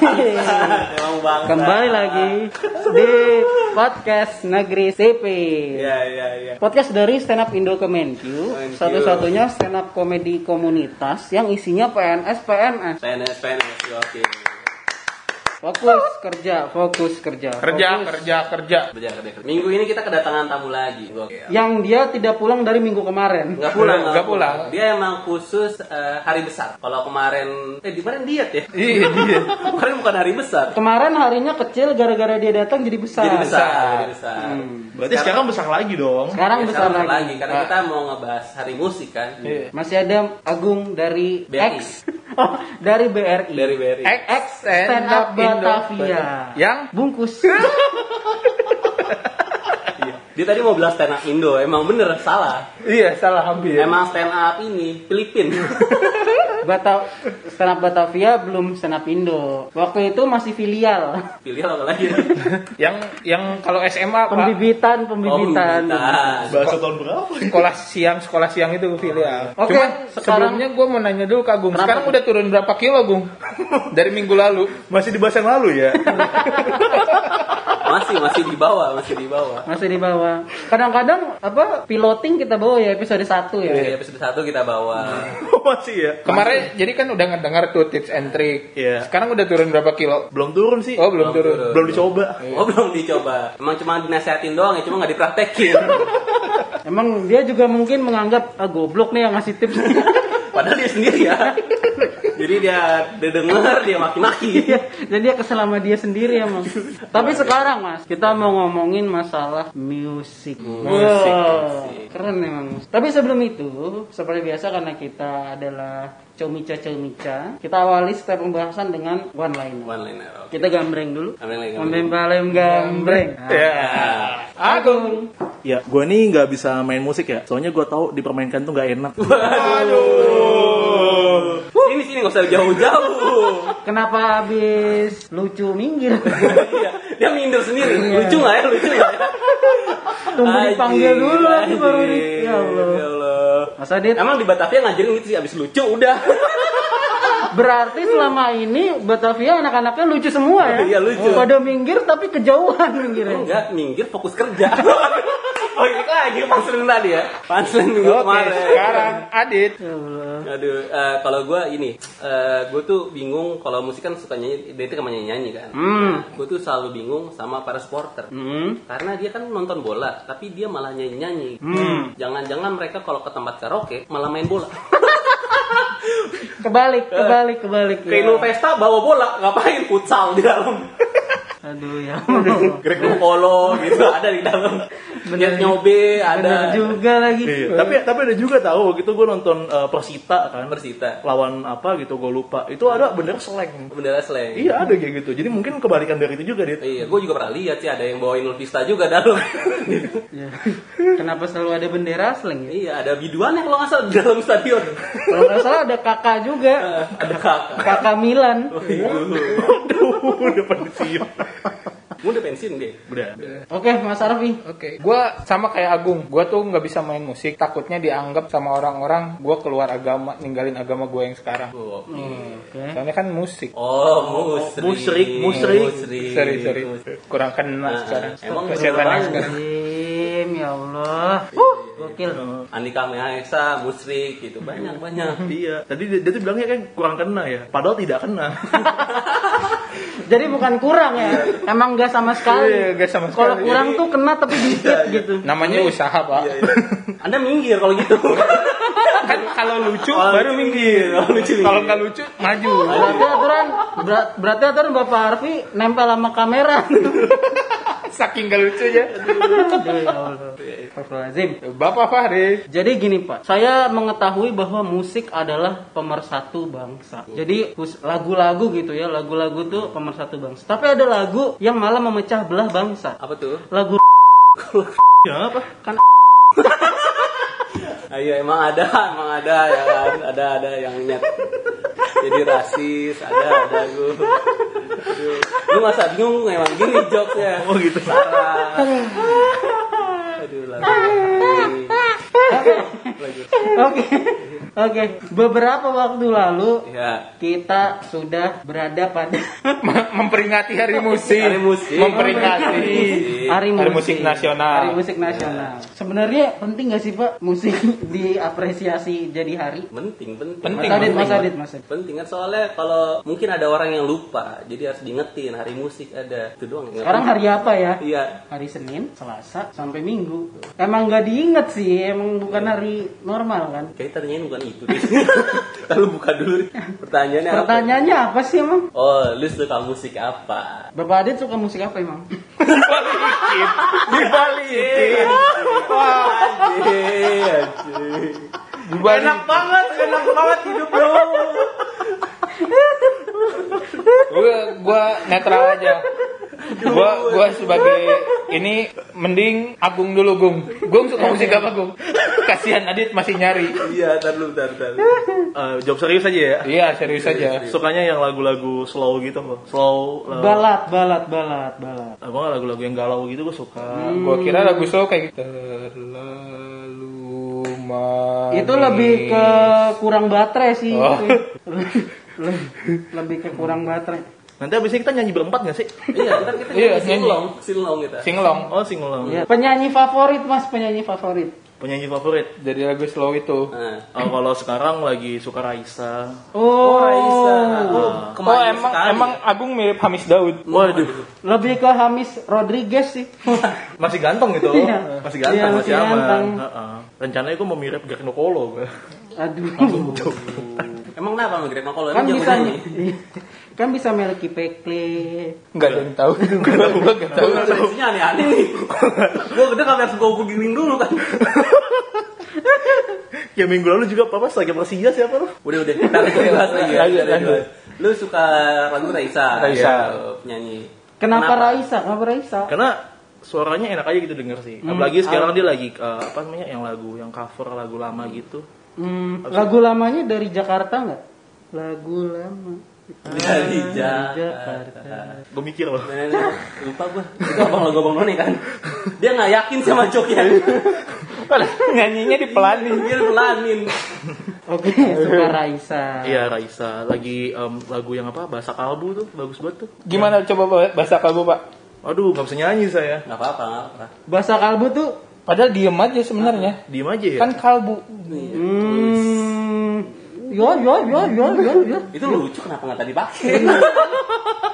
Emang bangsa. Kembali lagi di podcast Negeri CP. Iya, iya, iya. Podcast dari Stand Up Indo Kemenq. satu-satunya stand up komedi komunitas yang isinya PNS PNS. PNS, PNS, oke. Fokus kerja, fokus kerja. Kerja, fokus. kerja, kerja. Kerja, kerja, kerja. Minggu ini kita kedatangan tamu lagi. Gokil. Yang dia tidak pulang dari minggu kemarin. Nggak pulang, Nggak pulang. Dia emang khusus eh, hari besar. Kalau kemarin, eh di kemarin diet ya? Iya, dia. kemarin bukan hari besar. Kemarin harinya kecil gara-gara dia datang jadi besar. Jadi besar, Besar. jadi besar. Hmm. Berarti sekarang besar lagi dong. Sekarang Ya, besar sekarang lagi. Karena kita mau ngebahas hari musik kan. Iya. Masih ada Agung dari BRI. X. Oh, dari BRI. Dari BRI. X Stand Up Batavia. Yang Bungkus. Iya. Dia tadi mau bilang stand up Indo, emang bener salah. Iya, salah hampir. Emang stand up ini Filipin. Bata Stand Up Batavia belum Stand Up Indo. Waktu itu masih filial. Pilih apa lagi? yang yang kalau SMA Pak, Pembibitan, pembibitan. Oh, pembibitan. bahasa tahun berapa? Sekolah siang, sekolah siang itu filial. Oke, sekarang- sebelumnya gue mau nanya dulu ke Agung. Kenapa Sekarang udah turun berapa kilo, Gung? Dari minggu lalu. Masih dibahas yang lalu ya? masih masih di bawah, masih di bawah. Masih di bawah. Kadang-kadang apa piloting kita bawa ya episode 1 ya. Di episode 1 kita bawa. Masih ya? Kemarin jadi kan udah ngedengar tuh tips and trick. Iya. Sekarang udah turun berapa kilo? Belum turun sih. Oh, belum turun. Belum dicoba. Oh belum dicoba. Emang cuma dinasehatin doang ya, cuma nggak dipraktekin. Emang dia juga mungkin menganggap ah, goblok nih yang ngasih tips. Padahal dia sendiri ya. Jadi dia, dia denger, dia maki-maki. Iya, Dan dia kesel sama dia sendiri emang. Tapi sekarang mas, kita mau ngomongin masalah musik. Musik, Wow, musik. Keren emang. Tapi sebelum itu, seperti biasa karena kita adalah comica comica, kita awali setiap pembahasan dengan one liner. One liner. oke. Kita gambreng dulu. Gambreng gambreng. Gambreng. Ya. Agung. Ya, gue nih nggak bisa main musik ya. Soalnya gue tahu dipermainkan tuh nggak enak. Sini sini nggak usah jauh-jauh. Kenapa habis lucu minggir? Iya, dia minder sendiri. Lucu nggak ya? Lucu nggak ya? Tunggu dipanggil Anjing, dulu lagi baru di. Ya Allah. Ya Allah. Mas Adit, Emang di Batavia ngajarin gitu sih abis lucu udah. berarti selama ini Batavia anak-anaknya lucu semua ya? Iya, lucu. Pada minggir tapi kejauhan minggirnya. Enggak, minggir fokus kerja. oh ini lagi punchline tadi ya. Punchline minggu Oke, kemarin. sekarang Adit. Ya. Aduh, eh, kalau gue ini, gue tuh bingung kalau musik kan suka nyanyi, dia itu kan nyanyi nyanyi kan. Hmm. Gue tuh selalu bingung sama para supporter. Hmm. Karena dia kan nonton bola, tapi dia malah nyanyi nyanyi. Hmm. Jangan-jangan mereka kalau ke tempat karaoke malah main bola. Kebalik, kebalik, kebalik. Ke ya. Pesta bawa bola, ngapain futsal di dalam? Aduh ya. Greg Polo gitu ada di dalam. Niat nyobe Bener ada. juga lagi. Iya. Tapi tapi ada juga tahu gitu gue nonton eh, Persita kan. Persita. Lawan apa gitu gue lupa. Itu ada bener slang. Bendera slang. Iya ada kayak gitu. Jadi mungkin kebalikan dari itu juga dit. Iya, gue juga pernah lihat sih ada yang bawa Inul Vista juga dalam. Ya. Kenapa selalu ada bendera slang ya? iya, ada biduannya kalau nggak salah di dalam stadion. Kalau nggak salah ada kakak juga. ada kakak. Kakak Milan. Aduh, udah pensiun. Udah pensiun dia. Udah. Oke, Mas Arfi. Oke, gua sama kayak Agung. Gua tuh nggak bisa main musik. Takutnya dianggap sama orang-orang gua keluar agama, ninggalin agama gua yang sekarang. Oh, Oke. Soalnya kan musik. oh musrik. Musrik, musrik. Musrik. Sorry, sorry. Kurang kena Nah, sekarang. emang Kesehatan sekarang. Ya Allah. Uh, gokil. Andika Mahesa, musrik gitu banyak banyak. Iya. Tadi dia, dia tuh bilangnya kan kurang kena ya. Padahal tidak kena. Jadi bukan kurang ya, emang nggak sama sekali. Iya, nggak sama Kalau sekali. kurang tuh kena tapi dikit gitu. Namanya usaha, Pak. Anda minggir kalau gitu. kan kalau lucu Kalau baru minggir. kalau lucu Kalau nggak lucu maju. Berarti aturan ber- berarti aturan Bapak Arfi nempel sama kamera. Saking gak lucunya. Aduh, ya. Astagfirullahaladzim. Bapak Fahri. Jadi gini Pak, saya mengetahui bahwa musik adalah pemersatu bangsa. Jadi lagu-lagu gitu ya, lagu-lagu tuh pemersatu bangsa. Tapi ada lagu yang malah memecah belah bangsa. Apa tuh? Lagu ya apa? Ah, iya emang ada, emang ada ya kan, ada ada yang net jadi rasis, ada ada gue. Aduh. Lu masa bingung emang gini jokesnya. Oh gitu. Parah. Aduh lagi. Lagi. Oke. Oke, beberapa waktu lalu Ya. kita sudah berada pada Mem- memperingati hari musik. Hari musik. Memperingati hari musik, Hari musik nasional. Hari musik nasional. Sebenarnya penting gak sih Pak musik diapresiasi jadi hari? Penting, penting. Penting, Mas Adit, penting. Mas Adit, Mas Adit. Penting kan soalnya kalau mungkin ada orang yang lupa, jadi harus diingetin hari musik ada. Itu doang. Sekarang hari apa ya? Iya. Hari Senin, Selasa, sampai Minggu. Emang nggak diinget sih, emang bukan hari normal kan? Kayak tanyain bukan itu deh. Lalu buka dulu. deh. Pertanyaannya apa? Pertanyaannya apa sih emang? Oh, lu suka musik apa? Bapak Adit suka musik apa emang? Dibalikin. Dibalikin. Anjir, anjir. Dibalikin. banget, enak banget hidup lu. Gua gua netral aja. Gua gua sebagai ini mending Agung dulu, Gung. Gung suka musik apa, Gung? Kasihan Adit masih nyari. Iya, tar dulu, tar, tar. Eh, jawab serius aja ya. Iya, serius aja. Sukanya yang lagu-lagu slow gitu loh. Slow. lagu- Balat, balat, balat, balat. Apa nggak lagu-lagu yang galau gitu gue suka. Gua kira lagu slow kayak gitu. Terlalu manis. Itu lebih ke kurang baterai sih. Oh. Le- lebih ke kurang baterai. Nanti abis ini kita nyanyi berempat gak sih? Iya, ntar kita Iya, nyanyi singlong, singlong kita. singlong. Oh singelong. Ya, penyanyi favorit mas, penyanyi favorit. Penyanyi favorit. Jadi lagu slow itu. Nah. Oh, kalau sekarang lagi suka Raisa. Oh, Raisa. Oh, Oh, kemarin emang sekali. emang Agung mirip Hamis Daud. Waduh, lebih ke Hamis Rodriguez sih. masih ganteng gitu. Iya. Masih ganteng, Iya, masih masih aman. ganteng. Heeh. Rencananya gue mau mirip Greg Nokolo. gue. Aduh. Emang kenapa sama Greg Makolo? kan bisa? Kan bisa Melky Pekle. Enggak ada yang tahu. Enggak tahu, gua enggak tahu. Referensinya aneh-aneh nih. Gue udah kan harus gue googling dulu kan. Ya minggu lalu juga papa lagi Persija siapa lu? Udah udah kita bahas lagi ya. Lanjut, Kita lanjut. bahas. Lu suka lagu Raisa? Raisa. Ya, penyanyi. Kenapa, Raisa? Kenapa Raisa? Karena suaranya enak aja gitu denger sih. Apalagi sekarang dia lagi eh, apa namanya yang lagu yang cover lagu lama gitu. Hmm, lagu lamanya dari Jakarta nggak? Lagu lama. Dari Jakarta. Jakarta. Gue mikir loh. Lupa gue. Itu abang lagu abang Noni kan. Dia nggak yakin sama joknya. Nyanyinya dipelanin. Dia pelanin. Oke, suka Raisa. Iya Raisa lagi em, lagu yang apa bahasa kalbu tuh bagus banget tuh. Gimana coba bahasa kalbu, Pak? Aduh nggak bisa nyanyi saya. Nggak apa-apa, apa. Bahasa kalbu tuh Padahal diem aja sebenarnya. Diem aja ya. Kan kalbu. hmm, yo yo yo yo yo yo. Itu lucu kenapa nggak tadi pakai?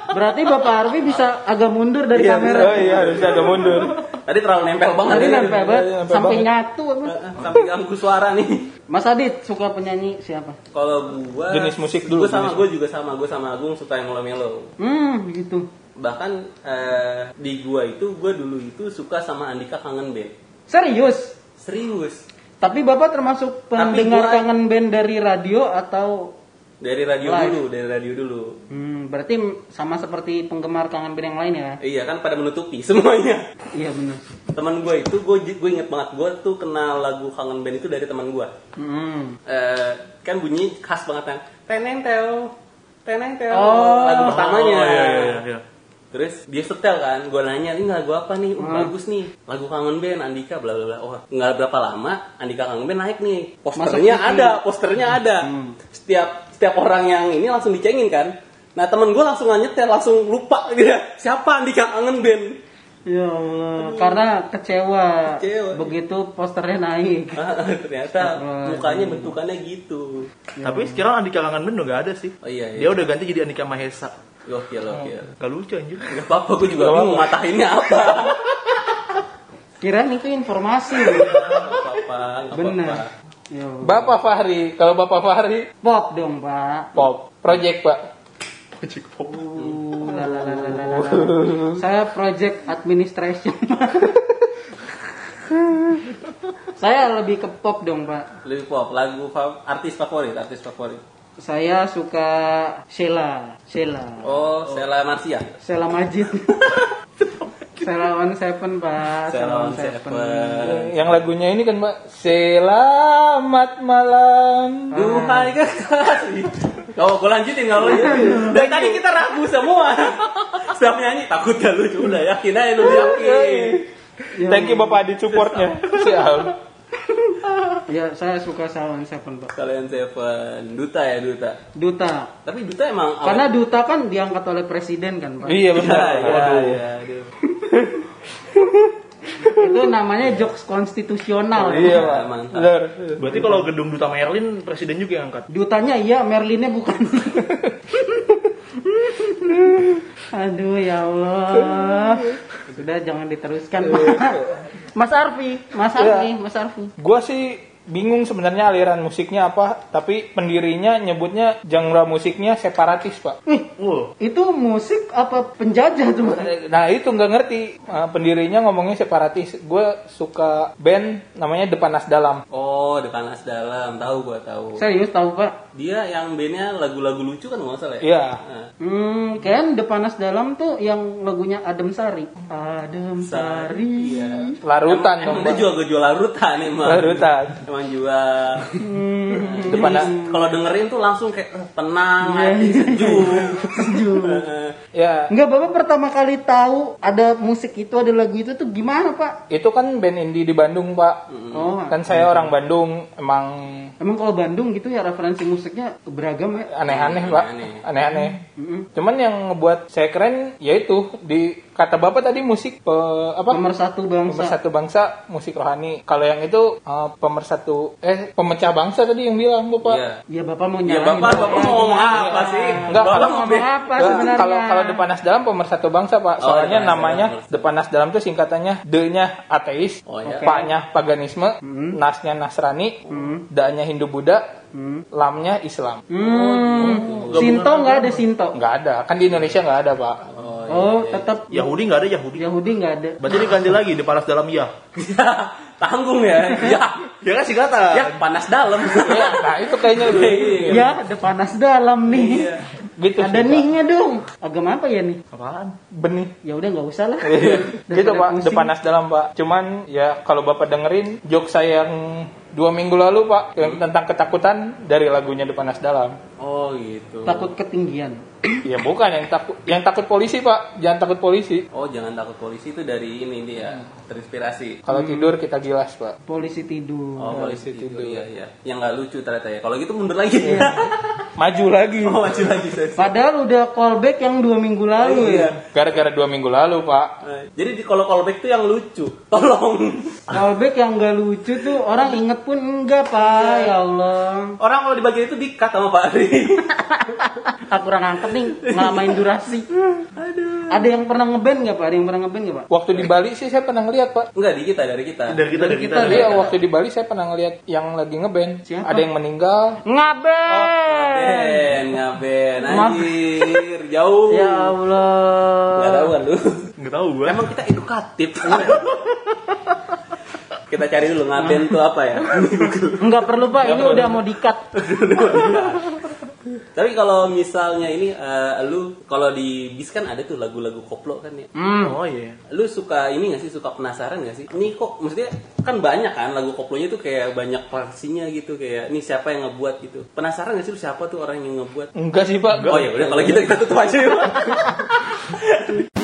Berarti Bapak Arfi bisa agak mundur dari Iya, kamera. Oh iya, harus agak mundur. Tadi terlalu nempel banget. Tadi ya. nempel banget nempel sampai banget. nyatu. apa. Sampai ganggu suara nih. Mas Adit suka penyanyi siapa? Kalau gua Jenis musik dulu, Gua sama gua juga sama, gua sama Agung suka yang melo-melo. Hmm, gitu. Bahkan eh, di gua itu gua dulu itu suka sama Andika Kangen Band. Serius. Serius. Tapi Bapak termasuk pendengar gua- kangen band dari radio atau Dari radio Live. dulu, dari radio dulu. hmm, berarti sama seperti penggemar kangen band yang lain ya? Iya kan pada menutupi semuanya. Iya benar. Teman gua itu gua gue inget banget gua tuh kenal lagu Kangen Band itu dari teman gua. Hmm. Eh, kan bunyi khas banget kan. Teneng tel. Teneng tel. Oh. lagu pertamanya. Oh, iya, iya, iya, iya. Terus dia setel kan, gue nanya ini lagu apa nih? Oh, bagus nih, lagu kangen band Andika bla bla bla. Oh nggak berapa lama Andika kangen band naik nih, posternya Masuk ada, posternya ada. Setiap setiap orang yang ini langsung dicengin kan. Nah temen gue langsung nyetel, langsung lupa dia siapa Andika kangen band. Ya Allah, karena kecewa. Kecewa. Begitu posternya naik. Ah, ternyata mukanya bentukannya gitu. Tapi sekarang Andika Kangen Band udah gak ada sih. Oh iya, iya. Dia udah ganti jadi Andika Mahesa. Gokil, gokil. Gak lucu anjir. Gak apa-apa, gue juga bingung matahinnya apa. Kirain itu informasi. Gak apa-apa, Bener. Ya. Bapak Fahri, kalau Bapak Fahri Pop dong, Pak. pop, project, Pak. Uh, la, la, la, la, la, la, la. Saya project administration. Saya lebih ke pop dong, Pak. Lebih pop, lagu artis favorit, artis favorit. Saya suka Sheila, Sheila. Oh, Stella Marcia. Sheila Majid. Sheila One Seven, Pak. Sheila One Seven. Yang lagunya ini kan, Pak. Selamat malam. Duhai kekasih. Oh, gue lanjutin nggak lanjutin. Dari tadi kita ragu semua. Setiap nyanyi takut gak lucu udah yakin aja lu yakin. Ya Thank you Bapak di supportnya. Siap. Ya, saya suka Salon Seven, Pak. Kalian Seven, duta ya duta. Duta. Tapi duta emang Karena duta kan diangkat oleh presiden kan, Pak. Iya Iya, benar. iya, Waduh. iya, aduh. Itu namanya jokes konstitusional. Iya, Pak. Mantap. Benar. Berarti kalau gedung duta Merlin presiden juga yang angkat. Dutanya iya, Merlinnya bukan. Aduh ya Allah. Sudah jangan diteruskan. Pak. Mas Arfi, Mas Arfi, Mas Arfi. Gua sih bingung sebenarnya aliran musiknya apa, tapi pendirinya nyebutnya genre musiknya separatis, Pak. Wow. itu musik apa penjajah tuh? Nah itu nggak ngerti Uh, pendirinya ngomongnya separatis. Gue suka band namanya Depanas Dalam. Oh, The Panas Dalam, tahu gua tahu. Serius tahu Pak? Dia yang bandnya lagu-lagu lucu kan nggak salah ya? Iya. Nah, Hmm, kan Depanas Dalam tuh yang lagunya Adem Sari. Adem Sari. Iya. Larutan Emang dong, dia Pak. jual jual larutan emang. Larutan. Emang jual. Hmm, Depanas. Kalau dengerin tuh langsung kayak eh, tenang, Iya, hati iya. sejuk. sejuk. Ya, Enggak, Bapak pertama kali tahu ada musik itu, ada lagu itu tuh gimana, Pak? itu kan band indie di Bandung, Pak. Oh, Kan saya orang Bandung, emang emang kalau Bandung gitu ya referensi musiknya beragam ya. aneh-aneh, Pak. Aneh. Aneh-aneh. Mm-mm. Cuman yang ngebuat saya keren yaitu di kata Bapak tadi musik pe- apa? Pemersatu bangsa. Pemersatu bangsa, musik rohani. Kalau yang itu eh, pemersatu eh pemecah bangsa tadi yang bilang Bapak. Iya. Ya Bapak mau Ya nyalahin. bapak, bapak mau ngomong apa sih? Enggak, kalau ngomong apa sebenarnya? Kalau kalau Depanas Dalam pemersatu bangsa Pak. Oh, Soalnya Depanas namanya. Depanas Dalam itu singkatannya D-nya ateis, Oh, ya. P-nya paganisme, Nas-nya Nasrani, D-nya Hindu Buddha, Lam-nya Islam. Hmm, Sinto nggak ada Sinto. Nggak ada, kan di Indonesia nggak ada Pak. Oh, Oh, tetap Yahudi nggak ada Yahudi. Yahudi nggak ada. Berarti diganti lagi di panas dalam ya. Ya, tanggung ya. Ya, Ya kan singkatan. ya panas dalam. Iya, nah itu kayaknya lebih Ya, ada panas dalam nih. gitu Ada sih, Pak. nihnya dong. Agama apa ya nih? Apaan? benih. Ya udah nggak usah lah. gitu Daripada Pak, pusing. Depanas Dalam Pak. Cuman ya kalau Bapak dengerin jok saya yang dua minggu lalu Pak yang tentang ketakutan dari lagunya Depanas Dalam. Oh, gitu. Takut ketinggian. Ya bukan yang takut yang takut polisi Pak, jangan takut polisi. Oh, jangan takut polisi itu dari ini dia, terinspirasi. Kalau tidur kita gilas Pak. Polisi tidur. Oh, polisi itu iya iya. Yang nggak lucu ternyata ya. Kalau gitu mundur lagi. Maju lagi. oh, maju lagi saya. Padahal udah callback yang dua minggu lalu ya. Gara-gara dua minggu lalu Pak. Eh, Jadi di kalau callback tuh yang lucu. Tolong. Callback yang nggak lucu tuh orang inget pun enggak pak. Ya Allah. Orang kalau dibagian itu di-cut sama Pak Ari. Aku kurang angkat nih ngelamain durasi. Ada yang pernah ngeband nggak pak? Ada yang pernah ngeband nggak pak? Waktu di Bali sih saya pernah ngeliat Pak. Enggak di kita, dari kita. Dari kita, dari kita. kita, dari Iya, kita. waktu di Bali saya pernah ngeliat yang lagi ngeband. Siapa? Ada yang meninggal. Ngaben. Ben, ngaben, anjir, jauh. Ya Allah. Nggak tahu kan lu? Nggak tahu gua. Emang kita edukatif. kita cari dulu ngaben tuh apa ya? Enggak perlu pak. Ini udah mau dikat. Tapi kalau misalnya ini eh, lu kalau di bis kan ada tuh lagu-lagu koplo kan ya. Hmm. Oh iya. Lu suka ini gak sih? Suka penasaran gak sih? Ini kok maksudnya kan banyak kan lagu koplonya tuh kayak banyak versinya gitu kayak ini siapa yang ngebuat gitu. Penasaran gak sih lu siapa tuh orang yang ngebuat? Enggak sih Pak. Oh ya udah kalau gitu kita tutup aja yuk.